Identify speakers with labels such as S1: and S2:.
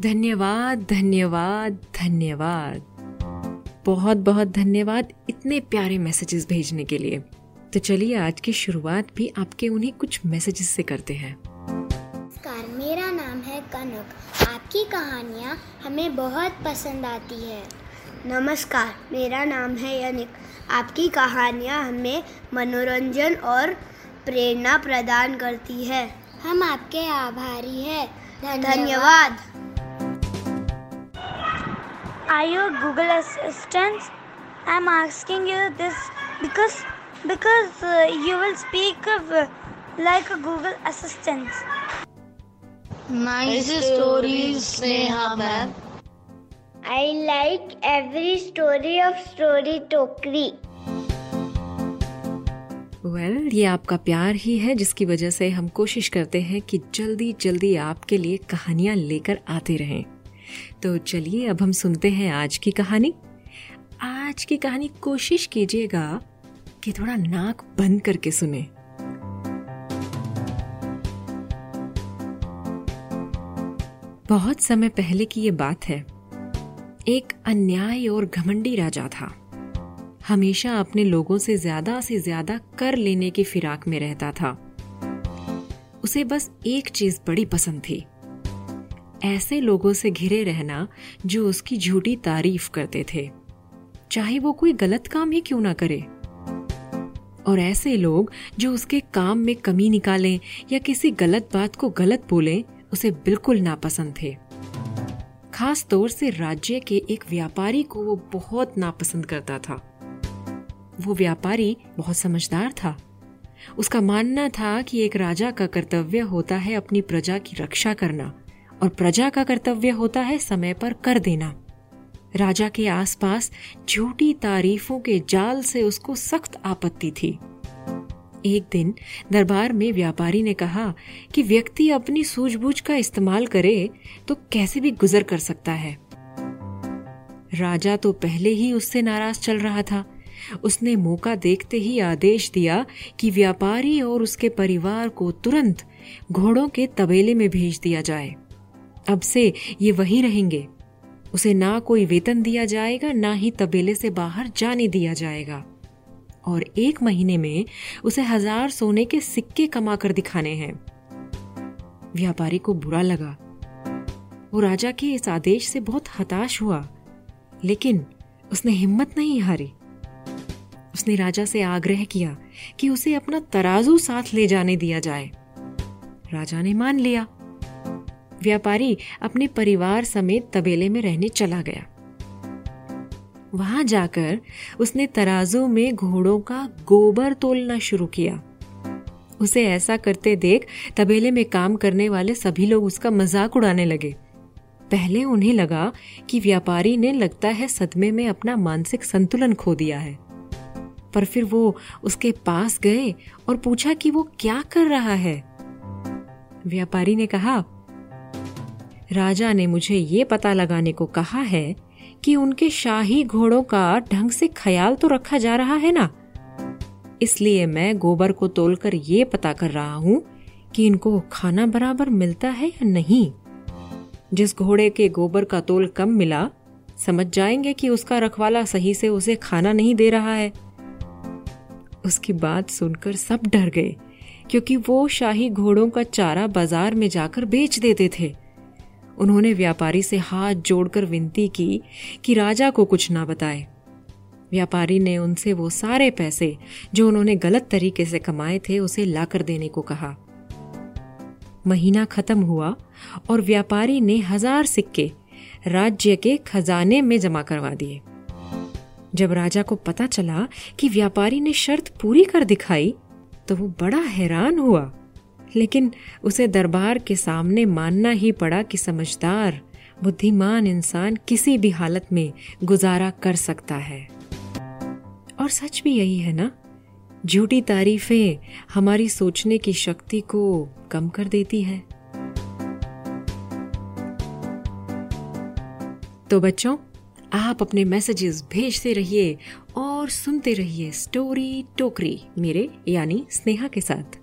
S1: धन्यवाद धन्यवाद धन्यवाद। बहुत बहुत धन्यवाद इतने प्यारे मैसेजेस भेजने के लिए। तो चलिए आज की शुरुआत भी आपके उन्हीं कुछ मैसेजेस से करते हैं।
S2: नमस्कार मेरा नाम है कनक। आपकी कहानियाँ हमें बहुत पसंद आती है।
S3: नमस्कार मेरा नाम है यनिक। आपकी कहानियाँ हमें मनोरंजन और प्रेरणा प्रदान करती है।
S2: हम आपके आभारी हैं।
S3: धन्यवाद।
S4: Are you a Google Assistant? I'm asking you this because because uh, you will speak of, uh, like a Google Assistant.
S5: Nice stories, Sneha ma'am.
S2: I like every story of Story Tokri.
S1: Well well, ये आपका प्यार ही है जिसकी वजह से हम कोशिश करते हैं कि जल्दी जल्दी आपके लिए कहानियाँ लेकर आते रहें तो चलिए, अब हम सुनते हैं आज की कहानी। आज की कहानी कोशिश कीजिएगा कि थोड़ा नाक बंद करके सुने। बहुत समय पहले की ये बात है। एक अन्याय और घमंडी राजा था। हमेशा अपने लोगों से ज़्यादा से ज़्यादा कर लेने की फिराक में रहता था। उसे बस एक चीज़ बड़ी पसंद थी। ऐसे लोगों से घिरे रहना जो उसकी झूठी तारीफ़ करते थे। चाहे वो कोई गलत काम ही क्यों ना करे। और ऐसे लोग जो उसके काम में कमी निकालें या किसी गलत बात को गलत बोलें, उसे बिल्कुल नापसंद थे। खास तौर से राज्य के एक व्यापारी को वो बहुत नापसंद करता था। वो व्यापारी बहुत समझदार था। उसका मानना था कि एक राजा का कर्तव्य होता है अपनी प्रजा की रक्षा करना। और प्रजा का कर्तव्य होता है समय पर कर देना। राजा के आसपास झूठी तारीफों के जाल से उसको सख्त आपत्ति थी। एक दिन दरबार में व्यापारी ने कहा कि व्यक्ति अपनी सूझबूझ का इस्तेमाल करे तो कैसे भी गुजर कर सकता है। राजा तो पहले ही उससे नाराज़ चल रहा था। उसने मौका देखते ही आदेश दिया कि व्यापारी और उसके परिवार को तुरंत घोड़ों के तबेले में भेज दिया जाए। अब से ये वही रहेंगे। उसे ना कोई वेतन दिया जाएगा, ना ही तबेले से बाहर जाने दिया जाएगा। और एक महीने में उसे हज़ार सोने के सिक्के कमा कर दिखाने हैं। व्यापारी को बुरा लगा। वो राजा के इस आदेश से बहुत हताश हुआ। लेकिन उसने हिम्मत नहीं हारी। उसने राजा से आग्रह किया कि उसे अपना तराजू साथ ले जाने दिया जाए। राजा ने मान लिया। व्यापारी अपने परिवार समेत तबेले में रहने चला गया। वहाँ जाकर उसने तराजू में घोड़ों का गोबर तोलना शुरू किया। उसे ऐसा करते देख तबेले में काम करने वाले सभी लोग उसका मज़ाक उड़ाने लगे। पहले उन्हें लगा कि व्यापारी ने लगता है सदमे में अपना मानसिक संतुलन खो दिया है। पर फिर वो उसके पास गए और पूछा कि वो क्या कर रहा है? व्यापारी ने कहा राजा ने मुझे ये पता लगाने को कहा है कि उनके शाही घोड़ों का ढंग से ख्याल तो रखा जा रहा है ना? इसलिए मैं गोबर को तोलकर ये पता कर रहा हूँ कि इनको खाना बराबर मिलता है या नहीं। जिस घोड़े के गोबर का तोल कम मिला, समझ जाएँगे कि उसका रखवाला सही से उसे खाना नहीं दे रहा है। उसकी बात सुनकर सब डर गए, क्योंकि वो शाही घोड़ों का चारा बाज़ार में जाकर बेच देते थे। उन्होंने व्यापारी से हाथ जोड़कर विनती की कि राजा को कुछ ना बताए। व्यापारी ने उनसे वो सारे पैसे, जो उन्होंने गलत तरीके से कमाए थे, उसे लाकर देने को कहा। महीना खत्म हुआ और व्यापारी ने हज़ार सिक्के राज्य के खजाने में जमा करवा दिए। जब राजा को पता चला कि व्यापारी ने शर्त पूरी कर दिखाई तो वो बड़ा हैरान हुआ। लेकिन उसे दरबार के सामने मानना ही पड़ा कि समझदार, बुद्धिमान इंसान किसी भी हालत में गुजारा कर सकता है। और सच भी यही है ना? झूठी तारीफें हमारी सोचने की शक्ति को कम कर देती है। तो बच्चों, आप अपने मैसेजेस भेजते रहिए और सुनते रहिए स्टोरी टोकरी मेरे, यानी स्नेहा के साथ।